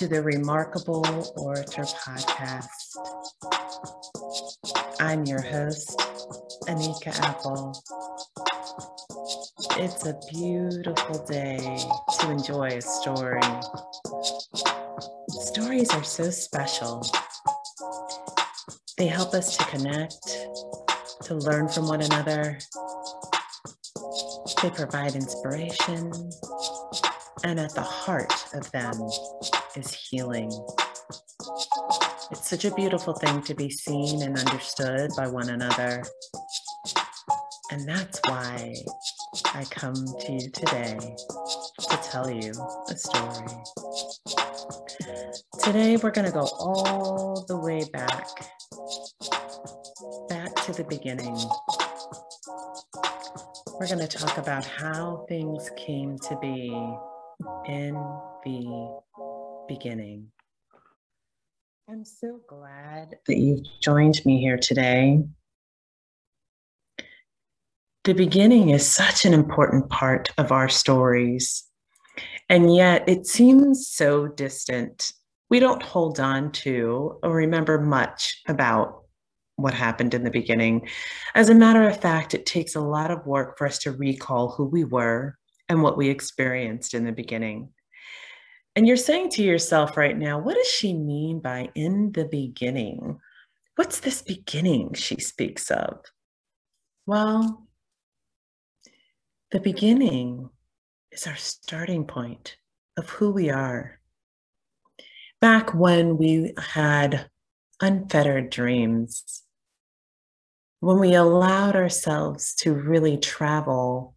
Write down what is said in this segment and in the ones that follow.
to the Remarkable Orator Podcast. I'm your host, Anika Apple. It's a beautiful day to enjoy a story. Stories are so special. They help us to connect, to learn from one another. They provide inspiration, and at the heart of them is healing. It's such a beautiful thing to be seen and understood by one another. And that's why I come to you today to tell you a story. Today, we're going to go all the way back, back to the beginning. We're going to talk about how things came to be in the beginning. I'm so glad that you've joined me here today. The beginning is such an important part of our stories, and yet it seems so distant. We don't hold on to or remember much about what happened in the beginning. As a matter of fact, it takes a lot of work for us to recall who we were and what we experienced in the beginning. And you're saying to yourself right now, what does she mean by in the beginning? What's this beginning she speaks of? Well, the beginning is our starting point of who we are. Back when we had unfettered dreams, when we allowed ourselves to really travel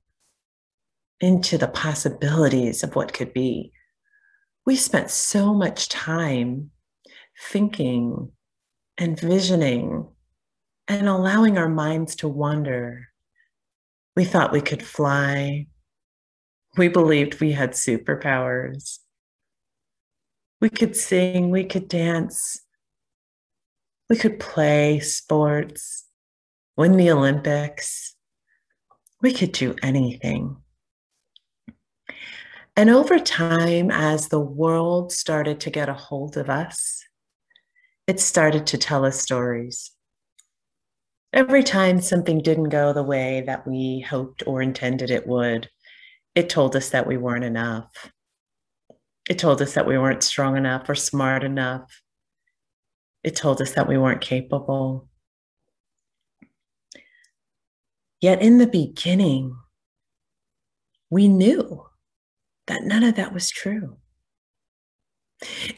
into the possibilities of what could be, we spent so much time thinking and visioning and allowing our minds to wander we thought we could fly. We believed we had superpowers. We could sing, we could dance, we could play sports, win the Olympics. We could do anything. And over time, as the world started to get a hold of us, it started to tell us stories. Every time something didn't go the way that we hoped or intended it would, it told us that we weren't enough. It told us that we weren't strong enough or smart enough. It told us that we weren't capable. Yet in the beginning, we knew that none of that was true.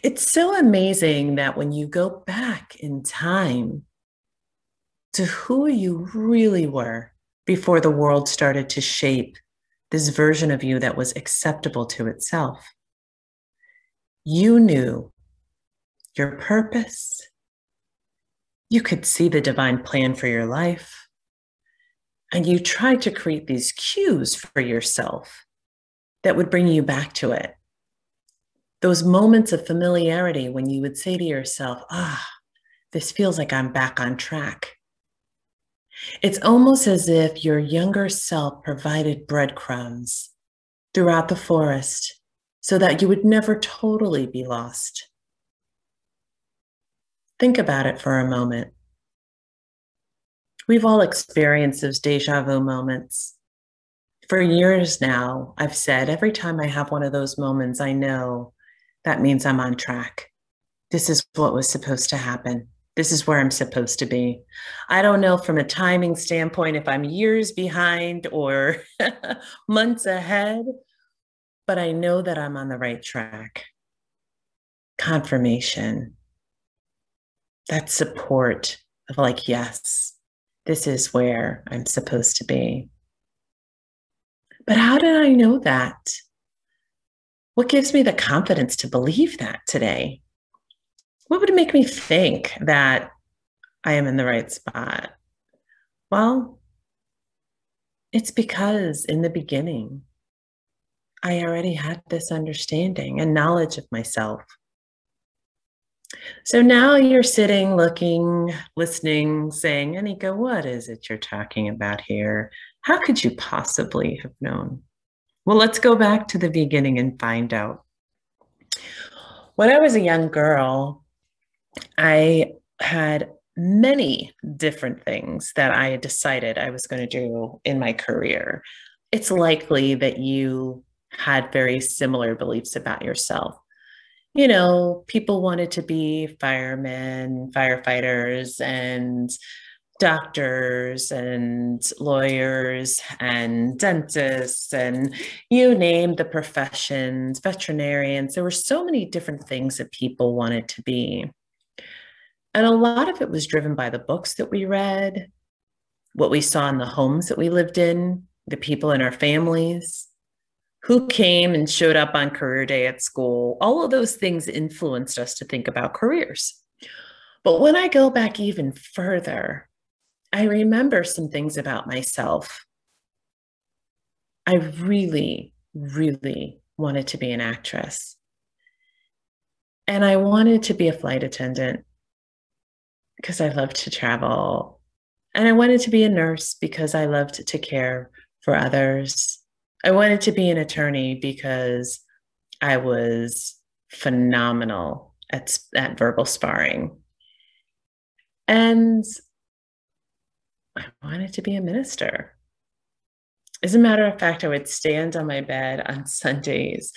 It's so amazing that when you go back in time to who you really were before the world started to shape this version of you that was acceptable to itself. You knew your purpose. You could see the divine plan for your life. And you tried to create these cues for yourself that would bring you back to it. Those moments of familiarity when you would say to yourself, ah, this feels like I'm back on track. It's almost as if your younger self provided breadcrumbs throughout the forest so that you would never totally be lost. Think about it for a moment. We've all experienced those deja vu moments. For years now, I've said every time I have one of those moments, I know that means I'm on track. This is what was supposed to happen this is where I'm supposed to be. I don't know from a timing standpoint if I'm years behind or months ahead, but I know that I'm on the right track. Confirmation, that support of like, yes, this is where I'm supposed to be. But how did I know that? What gives me the confidence to believe that today? what would make me think that I am in the right spot? Well, it's because in the beginning, I already had this understanding and knowledge of myself. So now you're sitting, looking, listening, saying, Anika, what is it you're talking about here? How could you possibly have known? Well, let's go back to the beginning and find out. When I was a young girl, I had many different things that I decided I was going to do in my career. It's likely that you had very similar beliefs about yourself you know, people wanted to be firemen, firefighters, and doctors and lawyers and dentists and you name the professions, veterinarians. There were so many different things that people wanted to be. And a lot of it was driven by the books that we read, what we saw in the homes that we lived in, the people in our families who came and showed up on career day at school. All of those things influenced us to think about careers. But when I go back even further, I remember some things about myself. I really, really wanted to be an actress. And I wanted to be a flight attendant because I loved to travel. And I wanted to be a nurse because I loved to care for others. I wanted to be an attorney because I was phenomenal at, at verbal sparring. And I wanted to be a minister. As a matter of fact, I would stand on my bed on Sundays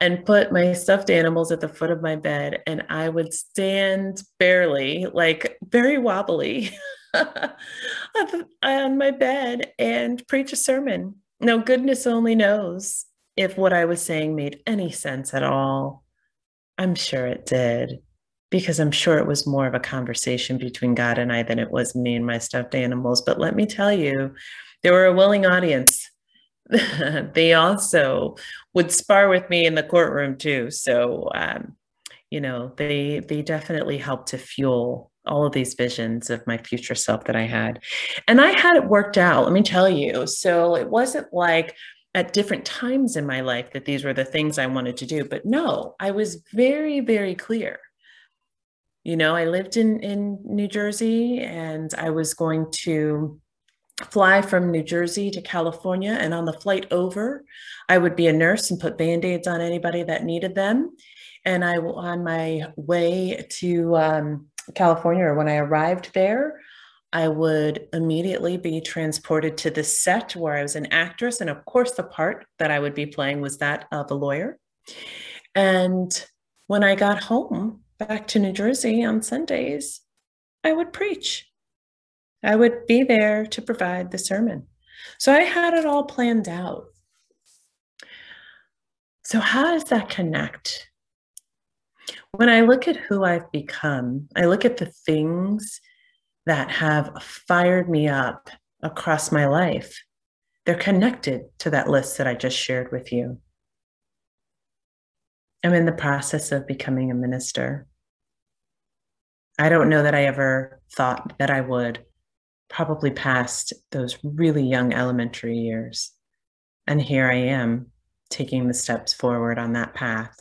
and put my stuffed animals at the foot of my bed, and I would stand barely, like very wobbly, on my bed and preach a sermon. Now, goodness only knows if what I was saying made any sense at all. I'm sure it did, because I'm sure it was more of a conversation between God and I than it was me and my stuffed animals. But let me tell you, there were a willing audience. they also would spar with me in the courtroom too. So, um, you know, they they definitely helped to fuel all of these visions of my future self that I had. And I had it worked out, let me tell you. So it wasn't like at different times in my life that these were the things I wanted to do, but no, I was very, very clear. You know, I lived in, in New Jersey and I was going to fly from New Jersey to California. And on the flight over, I would be a nurse and put band aids on anybody that needed them. And I, on my way to um, California or when I arrived there, I would immediately be transported to the set where I was an actress. And of course, the part that I would be playing was that of a lawyer. And when I got home back to New Jersey on Sundays, I would preach. I would be there to provide the sermon. So I had it all planned out. So, how does that connect when I look at who I've become, I look at the things that have fired me up across my life. They're connected to that list that I just shared with you. I'm in the process of becoming a minister. I don't know that I ever thought that I would, probably past those really young elementary years. And here I am taking the steps forward on that path.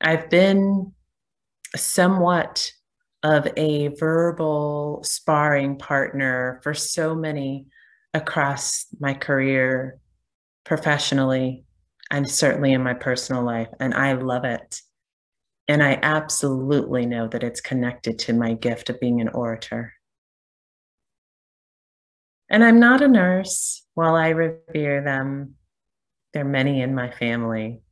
I've been somewhat of a verbal sparring partner for so many across my career professionally and certainly in my personal life. And I love it. And I absolutely know that it's connected to my gift of being an orator. And I'm not a nurse. While I revere them, there are many in my family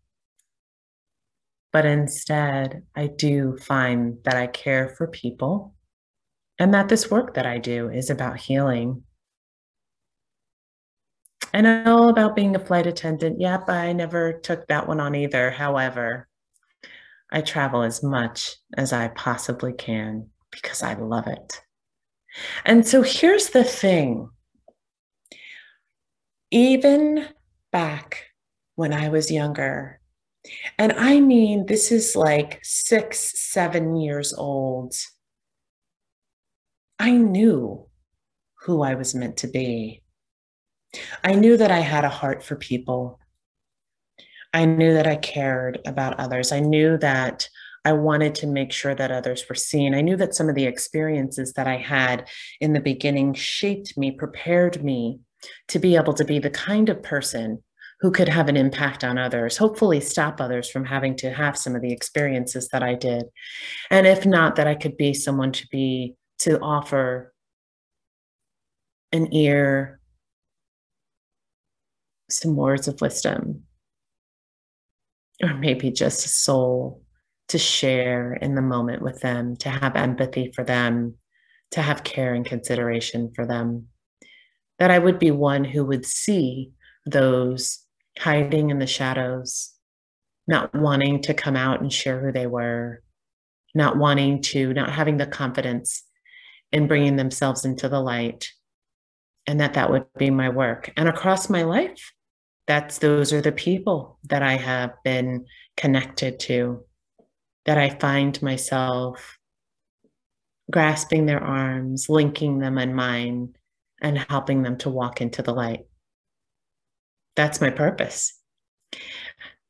but instead, I do find that I care for people and that this work that I do is about healing. And all about being a flight attendant. Yep, I never took that one on either. However, I travel as much as I possibly can because I love it. And so here's the thing even back when I was younger, and I mean, this is like six, seven years old. I knew who I was meant to be. I knew that I had a heart for people. I knew that I cared about others. I knew that I wanted to make sure that others were seen. I knew that some of the experiences that I had in the beginning shaped me, prepared me to be able to be the kind of person who could have an impact on others, hopefully stop others from having to have some of the experiences that I did. And if not, that I could be someone to be, to offer an ear, some words of wisdom, or maybe just a soul to share in the moment with them, to have empathy for them, to have care and consideration for them. That I would be one who would see those hiding in the shadows, not wanting to come out and share who they were, not wanting to, not having the confidence in bringing themselves into the light, and that that would be my work. And across my life, that's those are the people that I have been connected to, that I find myself grasping their arms, linking them in mine, and helping them to walk into the light. That's my purpose.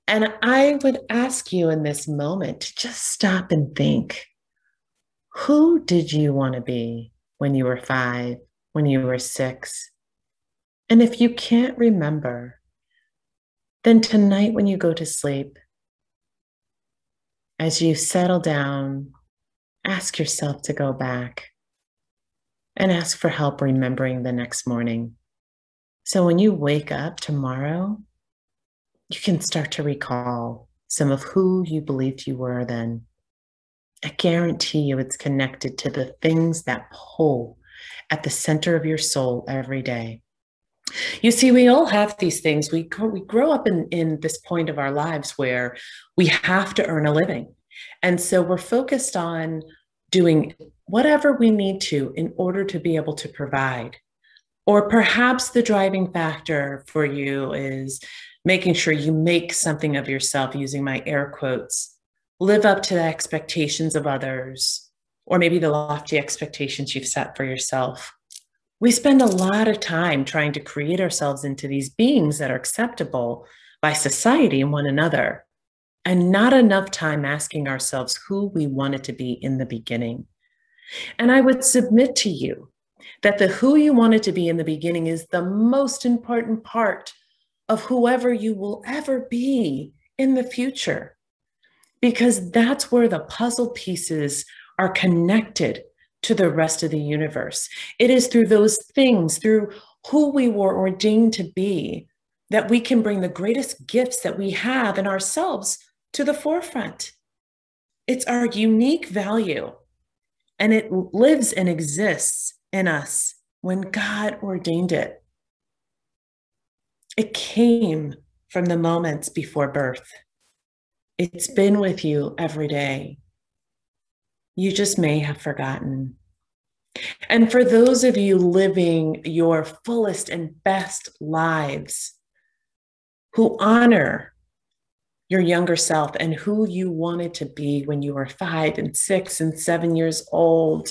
And I would ask you in this moment to just stop and think who did you want to be when you were five, when you were six? And if you can't remember, then tonight when you go to sleep, as you settle down, ask yourself to go back and ask for help remembering the next morning. So when you wake up tomorrow, you can start to recall some of who you believed you were then. I guarantee you it's connected to the things that pull at the center of your soul every day. You see, we all have these things. We we grow up in, in this point of our lives where we have to earn a living. And so we're focused on doing whatever we need to in order to be able to provide. Or perhaps the driving factor for you is making sure you make something of yourself using my air quotes, live up to the expectations of others, or maybe the lofty expectations you've set for yourself. We spend a lot of time trying to create ourselves into these beings that are acceptable by society and one another, and not enough time asking ourselves who we wanted to be in the beginning. And I would submit to you that the who you wanted to be in the beginning is the most important part of whoever you will ever be in the future. Because that's where the puzzle pieces are connected to the rest of the universe. It is through those things, through who we were ordained to be, that we can bring the greatest gifts that we have in ourselves to the forefront. It's our unique value, and it lives and exists in us when God ordained it. It came from the moments before birth. It's been with you every day. You just may have forgotten. And for those of you living your fullest and best lives who honor your younger self and who you wanted to be when you were five and six and seven years old,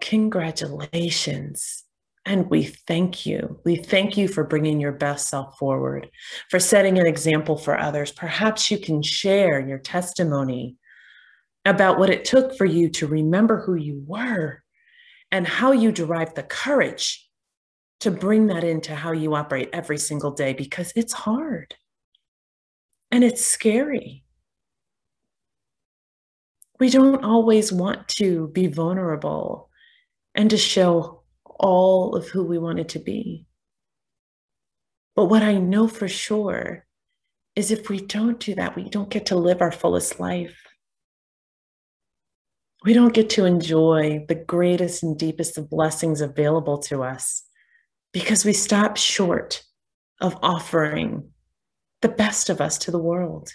Congratulations. And we thank you. We thank you for bringing your best self forward, for setting an example for others. Perhaps you can share your testimony about what it took for you to remember who you were and how you derived the courage to bring that into how you operate every single day because it's hard and it's scary. We don't always want to be vulnerable and to show all of who we wanted to be. But what I know for sure is if we don't do that, we don't get to live our fullest life. We don't get to enjoy the greatest and deepest of blessings available to us because we stop short of offering the best of us to the world.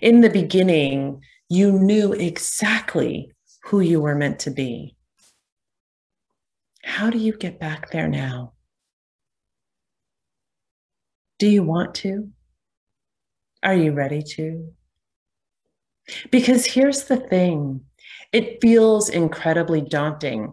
In the beginning, you knew exactly who you were meant to be. How do you get back there now? Do you want to? Are you ready to? Because here's the thing it feels incredibly daunting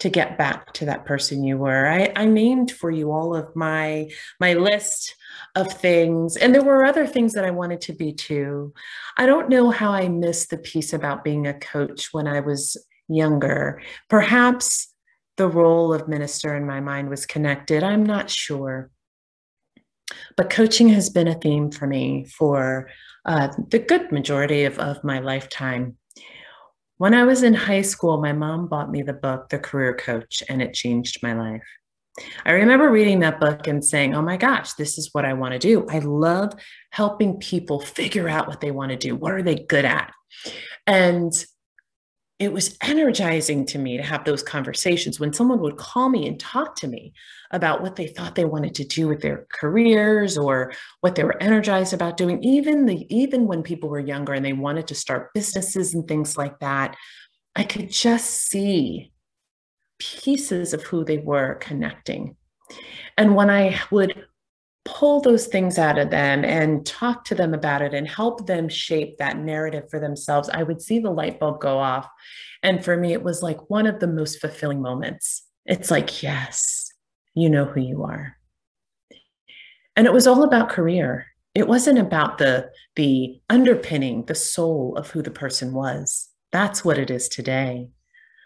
to get back to that person you were. I, I named for you all of my my list of things, and there were other things that I wanted to be too. I don't know how I missed the piece about being a coach when I was younger. Perhaps the role of minister in my mind was connected. I'm not sure. But coaching has been a theme for me for uh, the good majority of, of my lifetime. When I was in high school, my mom bought me the book, The Career Coach, and it changed my life. I remember reading that book and saying, Oh my gosh, this is what I want to do. I love helping people figure out what they want to do. What are they good at? And it was energizing to me to have those conversations when someone would call me and talk to me about what they thought they wanted to do with their careers or what they were energized about doing. Even the even when people were younger and they wanted to start businesses and things like that i could just see pieces of who they were connecting. And when i would pull those things out of them and talk to them about it and help them shape that narrative for themselves, I would see the light bulb go off. And for me, it was like one of the most fulfilling moments. It's like, yes, you know who you are. And it was all about career. It wasn't about the, the underpinning, the soul of who the person was. That's what it is today.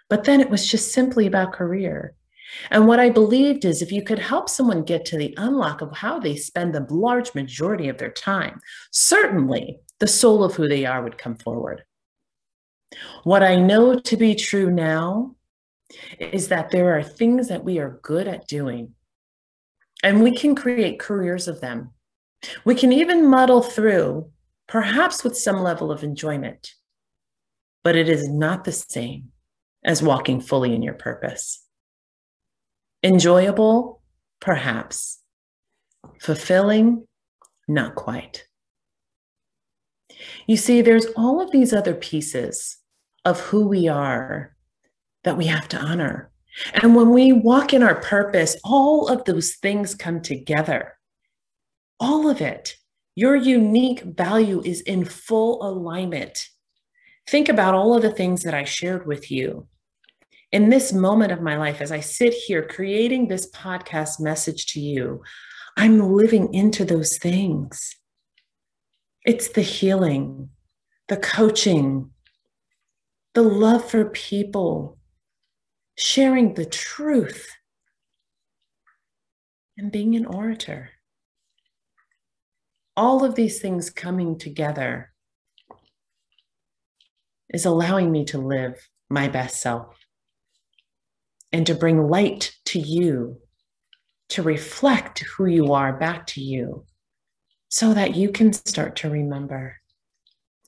But then it was just simply about career. And what I believed is if you could help someone get to the unlock of how they spend the large majority of their time, certainly the soul of who they are would come forward. What I know to be true now is that there are things that we are good at doing, and we can create careers of them. We can even muddle through, perhaps with some level of enjoyment, but it is not the same as walking fully in your purpose. Enjoyable, perhaps. Fulfilling, not quite. You see, there's all of these other pieces of who we are that we have to honor. And when we walk in our purpose, all of those things come together. All of it. Your unique value is in full alignment. Think about all of the things that I shared with you in this moment of my life, as I sit here creating this podcast message to you, I'm living into those things. It's the healing, the coaching, the love for people, sharing the truth, and being an orator. All of these things coming together is allowing me to live my best self and to bring light to you, to reflect who you are back to you, so that you can start to remember,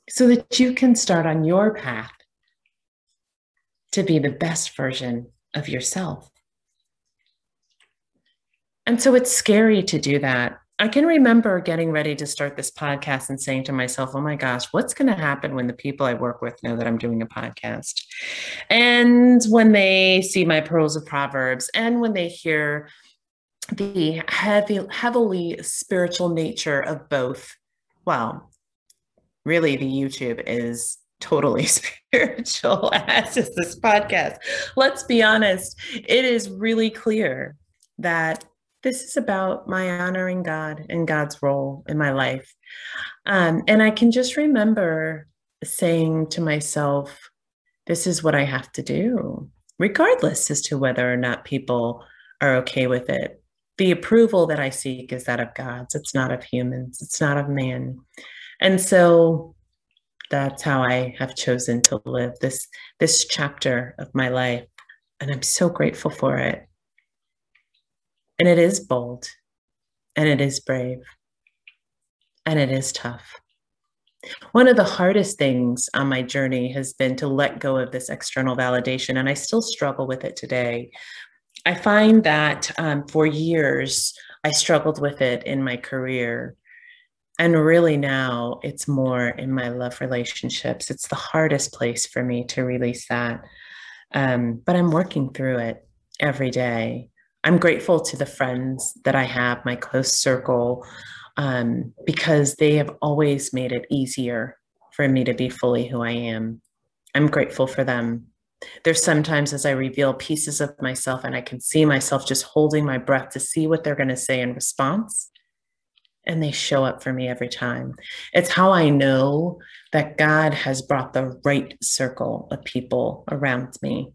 so that you can start on your path to be the best version of yourself. And so it's scary to do that I can remember getting ready to start this podcast and saying to myself, oh my gosh, what's going to happen when the people I work with know that I'm doing a podcast? And when they see my pearls of Proverbs and when they hear the heavy, heavily spiritual nature of both, well, really, the YouTube is totally spiritual, as is this podcast. Let's be honest, it is really clear that this is about my honoring God and God's role in my life. Um, and I can just remember saying to myself, this is what I have to do, regardless as to whether or not people are okay with it. The approval that I seek is that of God's, it's not of humans, it's not of man. And so that's how I have chosen to live this, this chapter of my life. And I'm so grateful for it. And it is bold, and it is brave, and it is tough. One of the hardest things on my journey has been to let go of this external validation, and I still struggle with it today. I find that um, for years, I struggled with it in my career. And really now it's more in my love relationships. It's the hardest place for me to release that. Um, but I'm working through it every day. I'm grateful to the friends that I have, my close circle, um, because they have always made it easier for me to be fully who I am. I'm grateful for them. There's sometimes as I reveal pieces of myself and I can see myself just holding my breath to see what they're going to say in response. And they show up for me every time. It's how I know that God has brought the right circle of people around me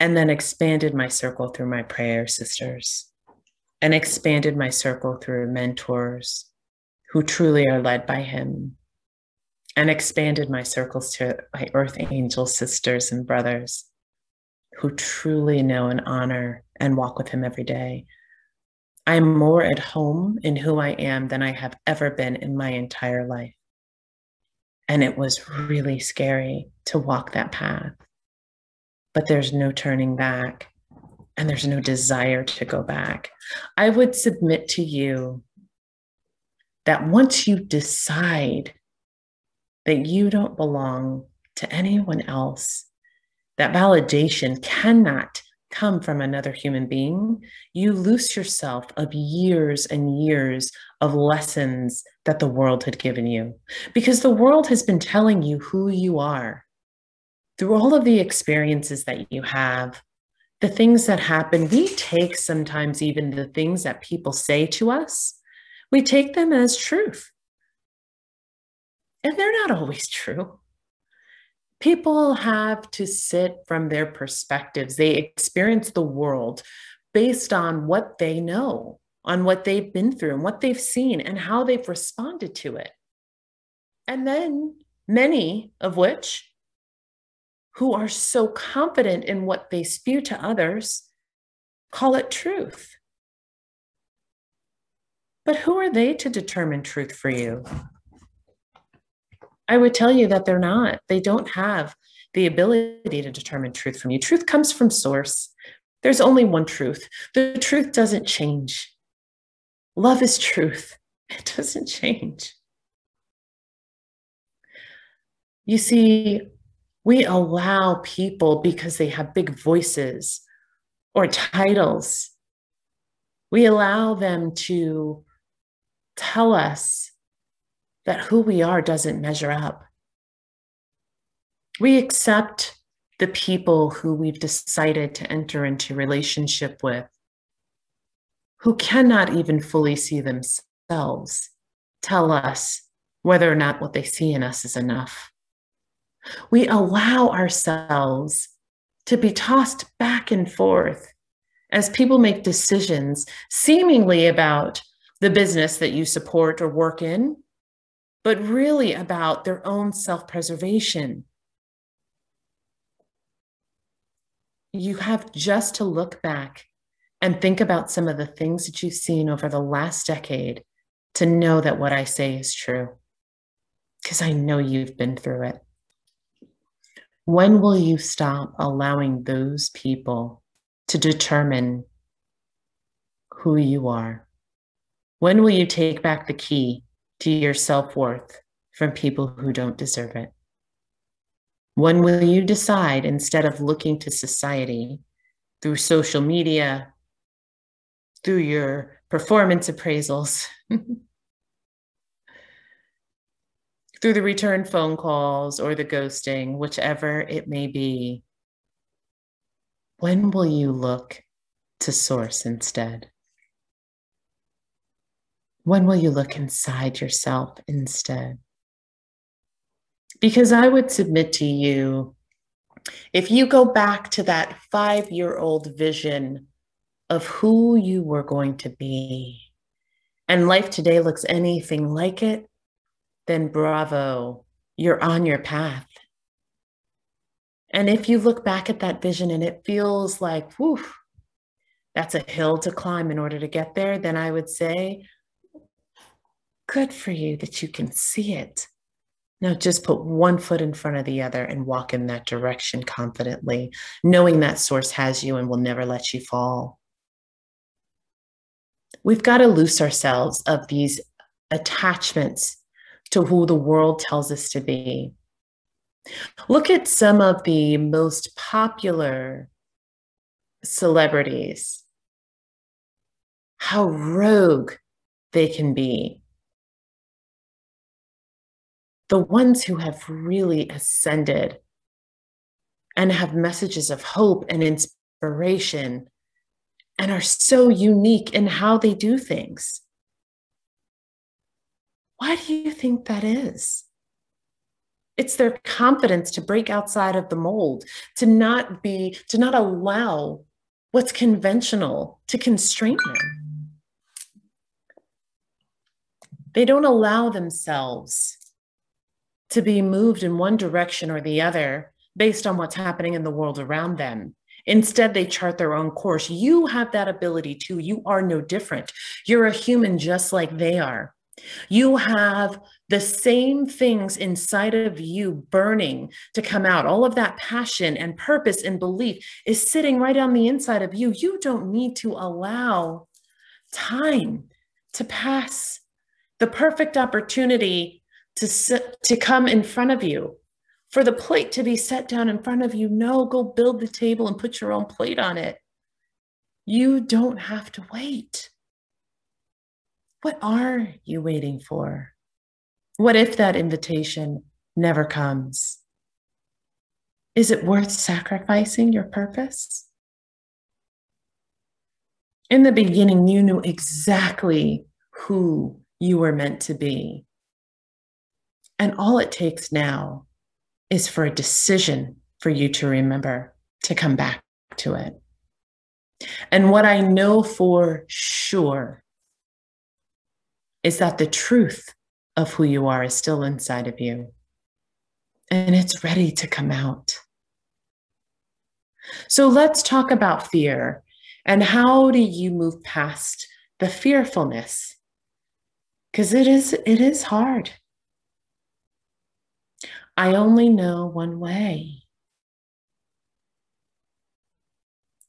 and then expanded my circle through my prayer sisters and expanded my circle through mentors who truly are led by Him and expanded my circles to my earth angel sisters and brothers who truly know and honor and walk with him every day. I am more at home in who I am than I have ever been in my entire life. And it was really scary to walk that path. But there's no turning back and there's no desire to go back. I would submit to you that once you decide that you don't belong to anyone else, that validation cannot come from another human being, you loose yourself of years and years of lessons that the world had given you. Because the world has been telling you who you are through all of the experiences that you have, the things that happen. We take sometimes even the things that people say to us, we take them as truth. And they're not always true. People have to sit from their perspectives. They experience the world based on what they know, on what they've been through and what they've seen and how they've responded to it. And then many of which who are so confident in what they spew to others call it truth. But who are they to determine truth for you? I would tell you that they're not. They don't have the ability to determine truth from you. Truth comes from source. There's only one truth. The truth doesn't change. Love is truth, it doesn't change. You see, we allow people because they have big voices or titles, we allow them to tell us that who we are doesn't measure up. We accept the people who we've decided to enter into relationship with who cannot even fully see themselves tell us whether or not what they see in us is enough. We allow ourselves to be tossed back and forth as people make decisions seemingly about the business that you support or work in, but really about their own self preservation. You have just to look back and think about some of the things that you've seen over the last decade to know that what I say is true, because I know you've been through it. When will you stop allowing those people to determine who you are? When will you take back the key to your self worth from people who don't deserve it? When will you decide, instead of looking to society through social media, through your performance appraisals, through the return phone calls or the ghosting, whichever it may be, when will you look to source instead? When will you look inside yourself instead? Because I would submit to you if you go back to that five year old vision of who you were going to be, and life today looks anything like it, then bravo, you're on your path. And if you look back at that vision and it feels like, whew, that's a hill to climb in order to get there, then I would say, good for you that you can see it. Now, just put one foot in front of the other and walk in that direction confidently, knowing that source has you and will never let you fall. We've got to loose ourselves of these attachments to who the world tells us to be. Look at some of the most popular celebrities, how rogue they can be the ones who have really ascended and have messages of hope and inspiration and are so unique in how they do things. Why do you think that is? It's their confidence to break outside of the mold, to not be, to not allow what's conventional to constrain them. They don't allow themselves to be moved in one direction or the other based on what's happening in the world around them. Instead, they chart their own course. You have that ability too. You are no different. You're a human just like they are. You have the same things inside of you burning to come out. All of that passion and purpose and belief is sitting right on the inside of you. You don't need to allow time to pass, the perfect opportunity to to come in front of you for the plate to be set down in front of you. No, go build the table and put your own plate on it. You don't have to wait. What are you waiting for? What if that invitation never comes? Is it worth sacrificing your purpose? In the beginning, you knew exactly who you were meant to be. And all it takes now is for a decision for you to remember to come back to it. And what I know for sure is that the truth of who you are is still inside of you and it's ready to come out. So let's talk about fear and how do you move past the fearfulness? Because it is it is hard. I only know one way.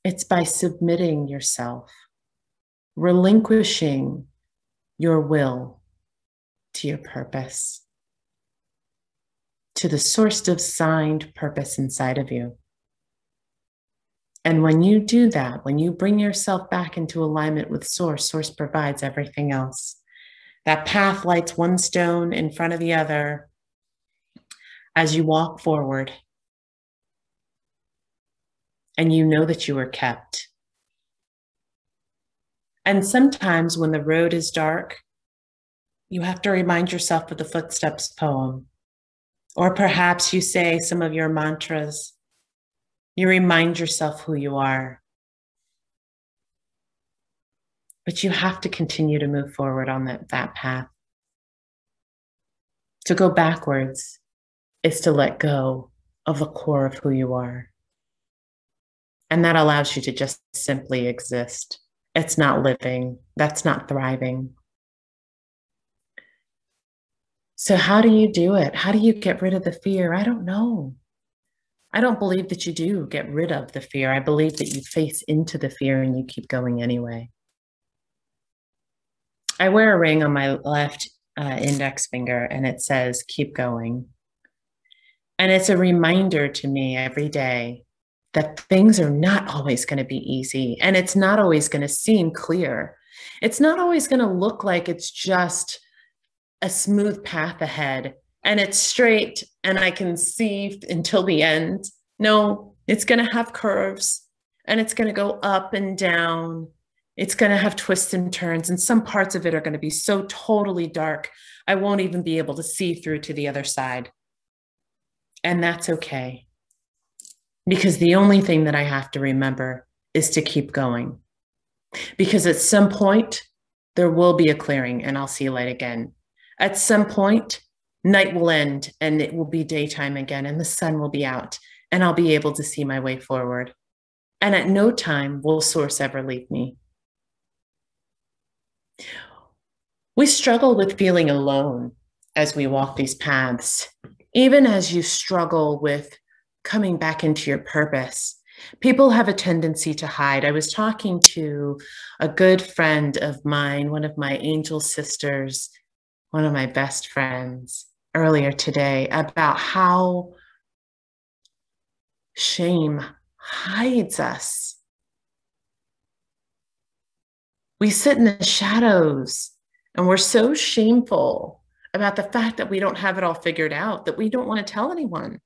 It's by submitting yourself, relinquishing your will to your purpose, to the source of signed purpose inside of you. And when you do that, when you bring yourself back into alignment with Source, Source provides everything else. That path lights one stone in front of the other as you walk forward and you know that you are kept. And sometimes when the road is dark, you have to remind yourself of the footsteps poem. Or perhaps you say some of your mantras. You remind yourself who you are. But you have to continue to move forward on that, that path. To go backwards is to let go of the core of who you are. And that allows you to just simply exist. It's not living, that's not thriving. So, how do you do it? How do you get rid of the fear? I don't know. I don't believe that you do get rid of the fear. I believe that you face into the fear and you keep going anyway. I wear a ring on my left uh, index finger and it says, keep going. And it's a reminder to me every day that things are not always going to be easy and it's not always going to seem clear. It's not always going to look like it's just a smooth path ahead and it's straight and I can see until the end. No, it's going to have curves and it's going to go up and down. It's going to have twists and turns, and some parts of it are going to be so totally dark, I won't even be able to see through to the other side. And that's okay. Because the only thing that I have to remember is to keep going. Because at some point, there will be a clearing and I'll see light again. At some point, night will end and it will be daytime again and the sun will be out and I'll be able to see my way forward. And at no time will source ever leave me. We struggle with feeling alone as we walk these paths even as you struggle with coming back into your purpose, people have a tendency to hide. I was talking to a good friend of mine, one of my angel sisters, one of my best friends earlier today about how shame hides us. We sit in the shadows and we're so shameful about the fact that we don't have it all figured out, that we don't want to tell anyone.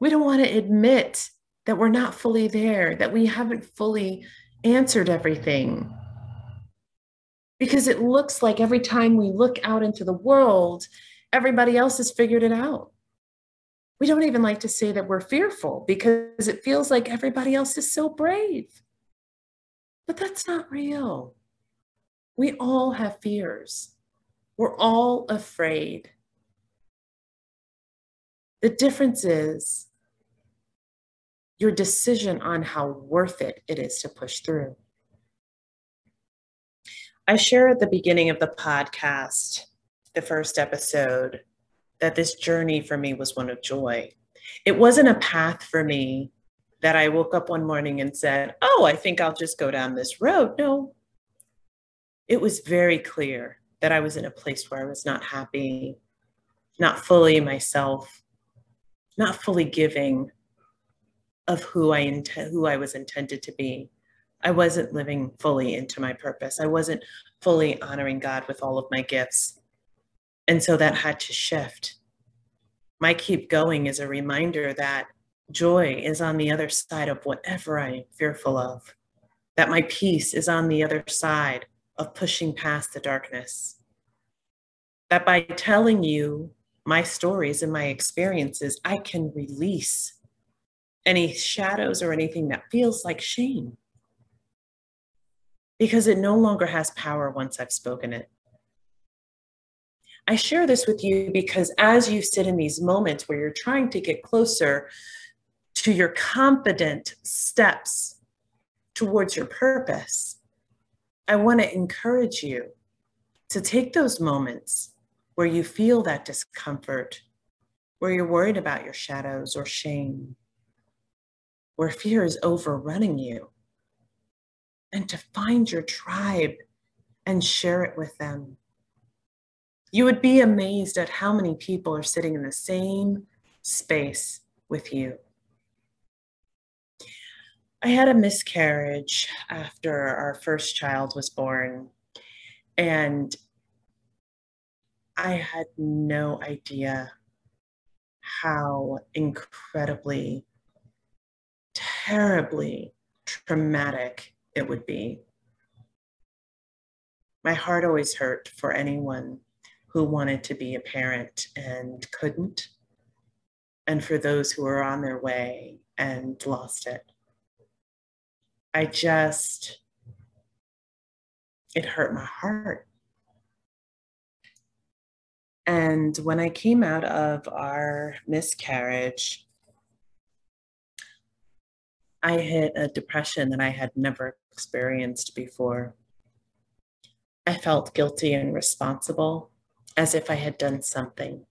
We don't want to admit that we're not fully there, that we haven't fully answered everything. Because it looks like every time we look out into the world, everybody else has figured it out. We don't even like to say that we're fearful because it feels like everybody else is so brave. But that's not real. We all have fears. We're all afraid. The difference is your decision on how worth it it is to push through. I share at the beginning of the podcast, the first episode, that this journey for me was one of joy. It wasn't a path for me that I woke up one morning and said, Oh, I think I'll just go down this road. No. It was very clear that I was in a place where I was not happy, not fully myself, not fully giving of who I who I was intended to be. I wasn't living fully into my purpose. I wasn't fully honoring God with all of my gifts. And so that had to shift. My keep going is a reminder that joy is on the other side of whatever I'm fearful of, that my peace is on the other side of pushing past the darkness. That by telling you my stories and my experiences, I can release any shadows or anything that feels like shame because it no longer has power once I've spoken it. I share this with you because as you sit in these moments where you're trying to get closer to your confident steps towards your purpose, I want to encourage you to take those moments where you feel that discomfort, where you're worried about your shadows or shame, where fear is overrunning you, and to find your tribe and share it with them. You would be amazed at how many people are sitting in the same space with you. I had a miscarriage after our first child was born, and I had no idea how incredibly, terribly traumatic it would be. My heart always hurt for anyone who wanted to be a parent and couldn't, and for those who were on their way and lost it. I just, it hurt my heart and when I came out of our miscarriage, I hit a depression that I had never experienced before. I felt guilty and responsible, as if I had done something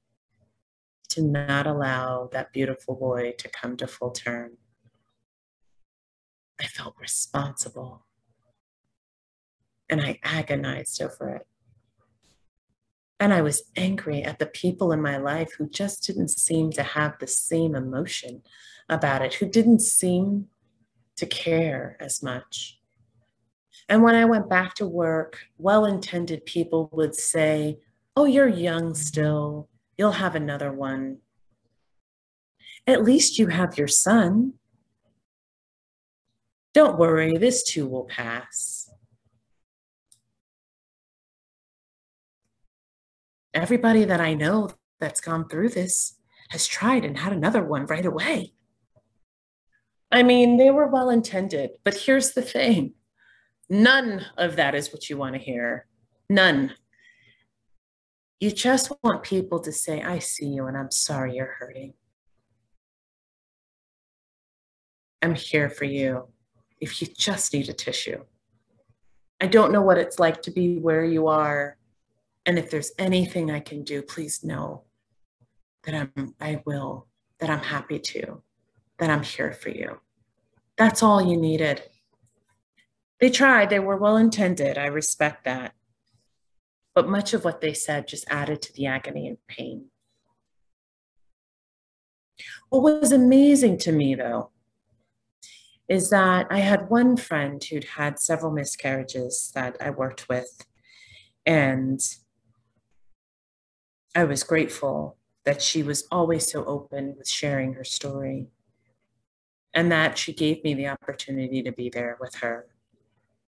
to not allow that beautiful boy to come to full term. I felt responsible and I agonized over it. And I was angry at the people in my life who just didn't seem to have the same emotion about it, who didn't seem to care as much. And when I went back to work, well intended people would say, Oh, you're young still. You'll have another one. At least you have your son. Don't worry, this too will pass. Everybody that I know that's gone through this has tried and had another one right away. I mean, they were well intended, but here's the thing none of that is what you want to hear. None. You just want people to say, I see you and I'm sorry you're hurting. I'm here for you if you just need a tissue. I don't know what it's like to be where you are and if there's anything I can do, please know that I'm, I will, that I'm happy to, that I'm here for you. That's all you needed. They tried, they were well intended. I respect that. But much of what they said just added to the agony and pain. What was amazing to me, though, is that I had one friend who'd had several miscarriages that I worked with. And I was grateful that she was always so open with sharing her story and that she gave me the opportunity to be there with her.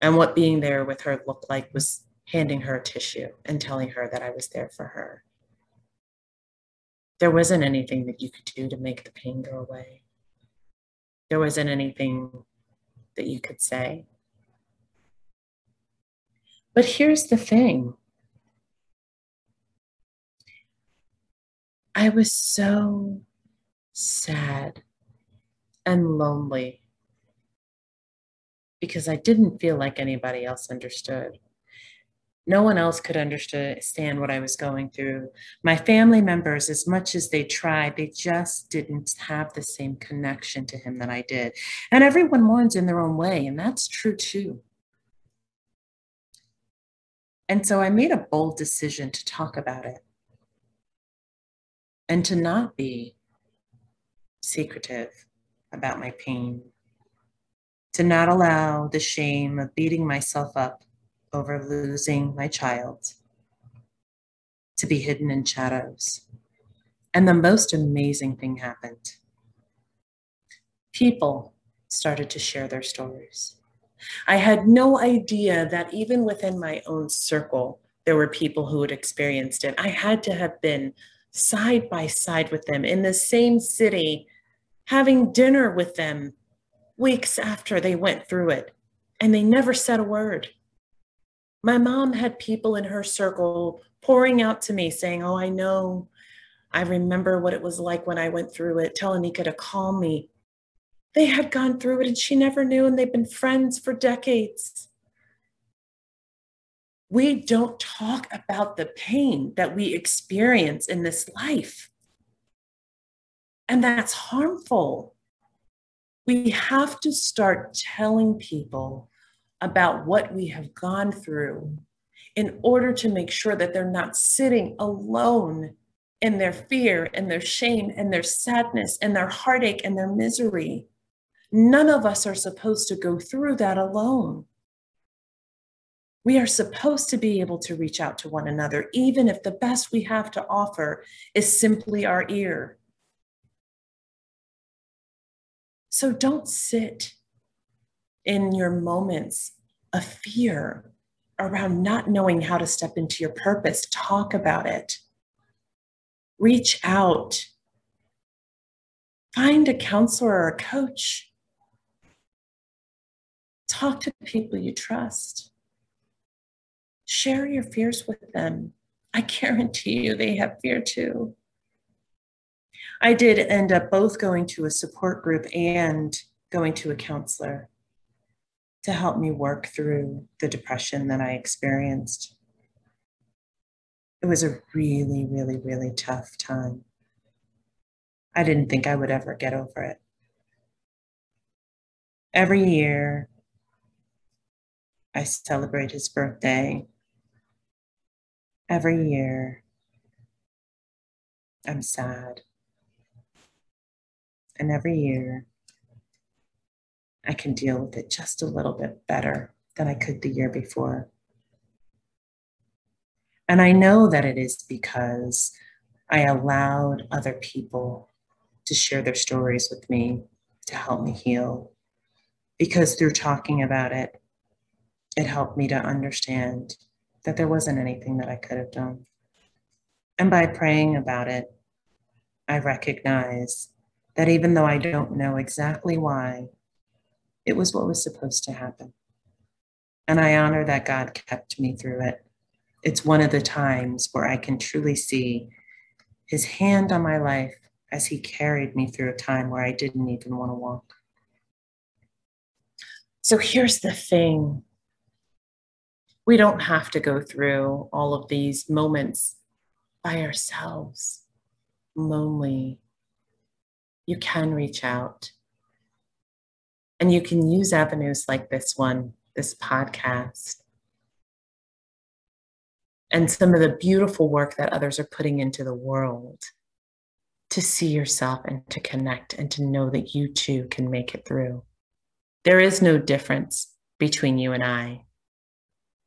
And what being there with her looked like was handing her a tissue and telling her that I was there for her. There wasn't anything that you could do to make the pain go away. There wasn't anything that you could say. But here's the thing I was so sad and lonely because I didn't feel like anybody else understood. No one else could understand what I was going through. My family members, as much as they tried, they just didn't have the same connection to him that I did. And everyone mourns in their own way, and that's true too. And so I made a bold decision to talk about it and to not be secretive about my pain, to not allow the shame of beating myself up over losing my child to be hidden in shadows. And the most amazing thing happened. People started to share their stories. I had no idea that even within my own circle, there were people who had experienced it. I had to have been side by side with them in the same city, having dinner with them weeks after they went through it, and they never said a word. My mom had people in her circle pouring out to me saying, Oh, I know. I remember what it was like when I went through it. Tell Anika to call me. They had gone through it and she never knew, and they've been friends for decades we don't talk about the pain that we experience in this life. And that's harmful. We have to start telling people about what we have gone through in order to make sure that they're not sitting alone in their fear and their shame and their sadness and their heartache and their misery. None of us are supposed to go through that alone. We are supposed to be able to reach out to one another, even if the best we have to offer is simply our ear. So don't sit in your moments of fear around not knowing how to step into your purpose. Talk about it. Reach out. Find a counselor or a coach. Talk to people you trust. Share your fears with them. I guarantee you they have fear too. I did end up both going to a support group and going to a counselor to help me work through the depression that I experienced. It was a really, really, really tough time. I didn't think I would ever get over it. Every year, I celebrate his birthday Every mm-hmm. year, I'm sad. And every year, I can deal with it just a little bit better than I could the year before. And I know that it is because I allowed other people to share their stories with me to help me heal. Because through talking about it, it helped me to understand that there wasn't anything that I could have done. And by praying about it, I recognize that even though I don't know exactly why, it was what was supposed to happen. And I honor that God kept me through it. It's one of the times where I can truly see his hand on my life as he carried me through a time where I didn't even want to walk. So here's the thing we don't have to go through all of these moments by ourselves, lonely. You can reach out. And you can use avenues like this one, this podcast, and some of the beautiful work that others are putting into the world to see yourself and to connect and to know that you too can make it through. There is no difference between you and I.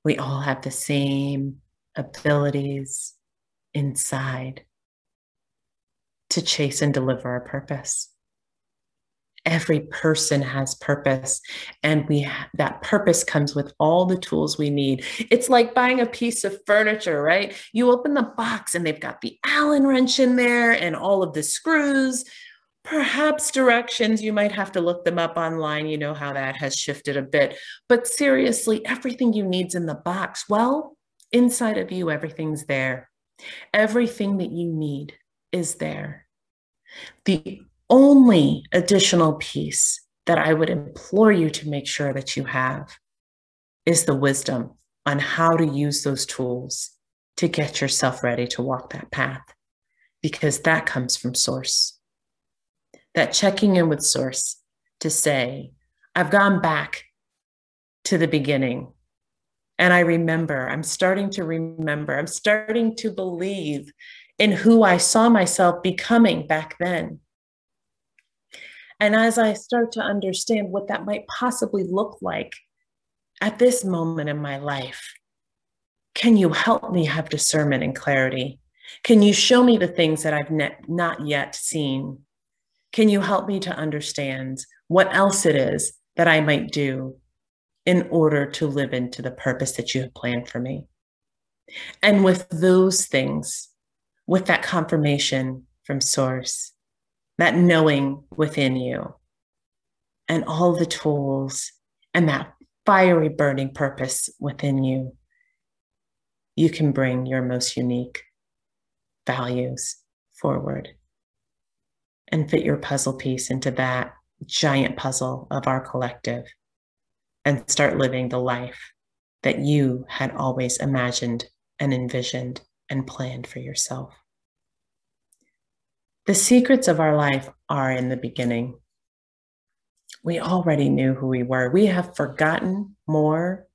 We all have the same abilities inside. to chase and deliver our purpose. Every person has purpose, and we ha- that purpose comes with all the tools we need. It's like buying a piece of furniture, right? You open the box, and they've got the Allen wrench in there and all of the screws. Perhaps directions, you might have to look them up online. You know how that has shifted a bit. But seriously, everything you need's in the box. Well, inside of you, everything's there. Everything that you need is there. The only additional piece that I would implore you to make sure that you have is the wisdom on how to use those tools to get yourself ready to walk that path, because that comes from source. That checking in with source to say, I've gone back to the beginning and I remember, I'm starting to remember, I'm starting to believe in who I saw myself becoming back then. And as I start to understand what that might possibly look like at this moment in my life, can you help me have discernment and clarity? Can you show me the things that I've not yet seen? Can you help me to understand what else it is that I might do in order to live into the purpose that you have planned for me. And with those things, with that confirmation from Source, that knowing within you, and all the tools and that fiery burning purpose within you, you can bring your most unique values forward and fit your puzzle piece into that giant puzzle of our collective and start living the life that you had always imagined and envisioned and planned for yourself. The secrets of our life are in the beginning. We already knew who we were. We have forgotten more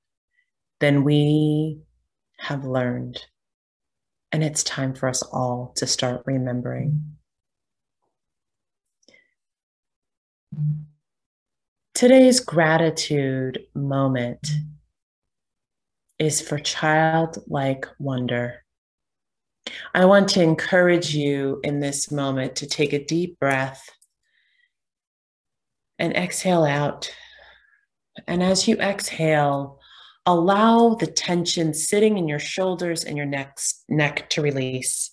than we have learned. And it's time for us all to start remembering. Today's gratitude moment is for childlike wonder. I want to encourage you in this moment to take a deep breath and exhale out. And as you exhale, allow the tension sitting in your shoulders and your neck, neck to release.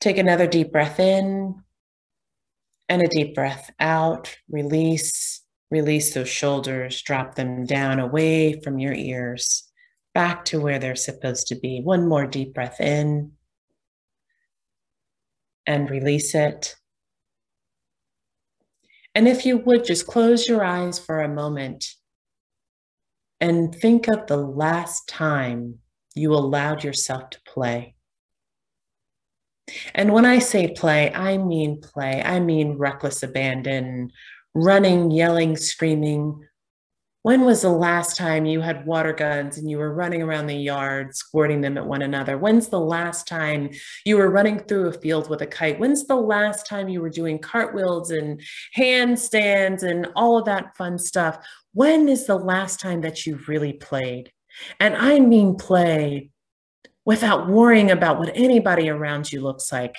Take another deep breath in and a deep breath out. Release Release those shoulders, drop them down away from your ears, back to where they're supposed to be. One more deep breath in and release it. And if you would just close your eyes for a moment and think of the last time you allowed yourself to play. And when I say play, I mean play. I mean reckless abandon, running, yelling, screaming. When was the last time you had water guns and you were running around the yard, squirting them at one another? When's the last time you were running through a field with a kite? When's the last time you were doing cartwheels and handstands and all of that fun stuff? When is the last time that you really played? And I mean play without worrying about what anybody around you looks like.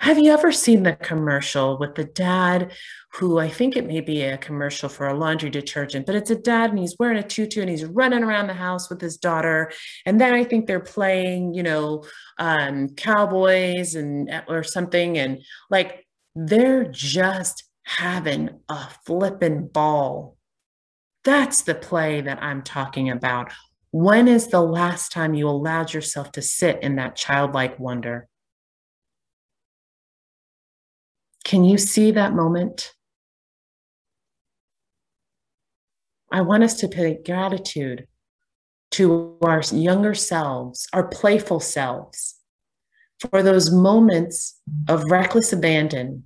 Have you ever seen the commercial with the dad who I think it may be a commercial for a laundry detergent, but it's a dad and he's wearing a tutu and he's running around the house with his daughter. And then I think they're playing, you know, um, cowboys and or something. And like they're just having a flippin' ball. That's the play that I'm talking about. When is the last time you allowed yourself to sit in that childlike wonder? Can you see that moment? I want us to pay gratitude to our younger selves, our playful selves, for those moments of reckless abandon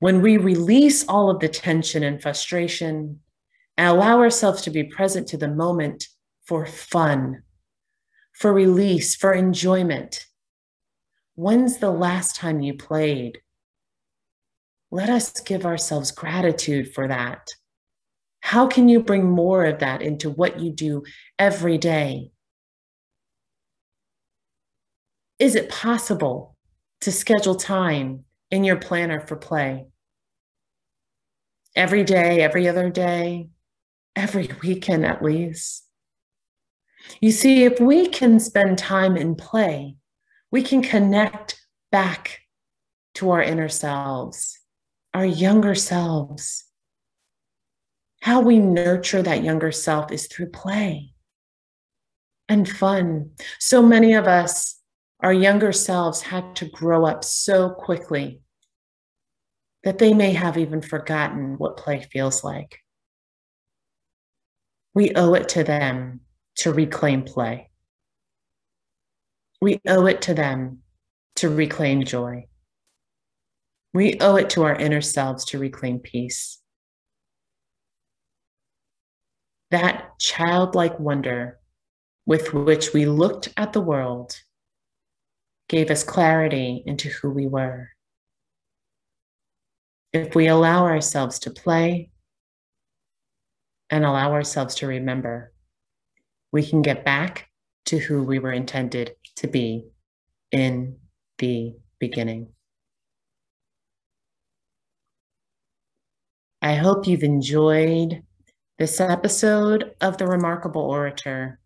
when we release all of the tension and frustration and allow ourselves to be present to the moment for fun, for release, for enjoyment. When's the last time you played? Let us give ourselves gratitude for that. How can you bring more of that into what you do every day? Is it possible to schedule time in your planner for play. Every day, every other day, every weekend at least. You see, if we can spend time in play, we can connect back to our inner selves, our younger selves. How we nurture that younger self is through play and fun. So many of us, our younger selves, had to grow up so quickly that they may have even forgotten what play feels like. We owe it to them to reclaim play. We owe it to them to reclaim joy. We owe it to our inner selves to reclaim peace. That childlike wonder with which we looked at the world gave us clarity into who we were. If we allow ourselves to play and allow ourselves to remember, we can get back to who we were intended to be in the beginning. I hope you've enjoyed this episode of The Remarkable Orator.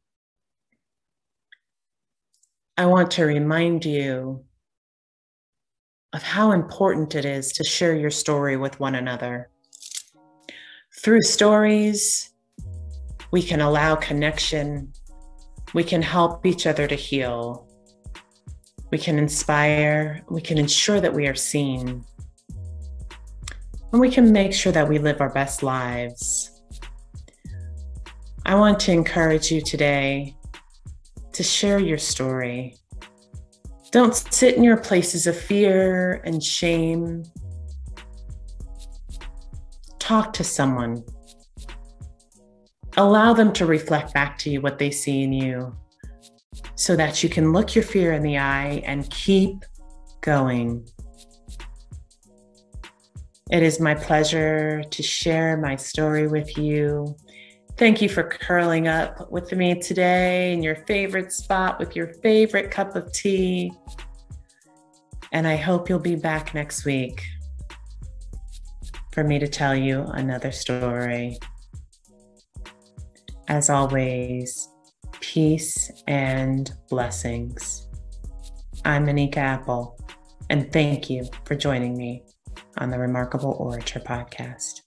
I want to remind you of how important it is to share your story with one another. Through stories, we can allow connection, we can help each other to heal, we can inspire, we can ensure that we are seen, and we can make sure that we live our best lives. I want to encourage you today to share your story. Don't sit in your places of fear and shame. Talk to someone. Allow them to reflect back to you what they see in you so that you can look your fear in the eye and keep going. It is my pleasure to share my story with you. Thank you for curling up with me today in your favorite spot with your favorite cup of tea. And I hope you'll be back next week for me to tell you another story. As always, peace and blessings. I'm Anika Apple, and thank you for joining me on the Remarkable Orator podcast.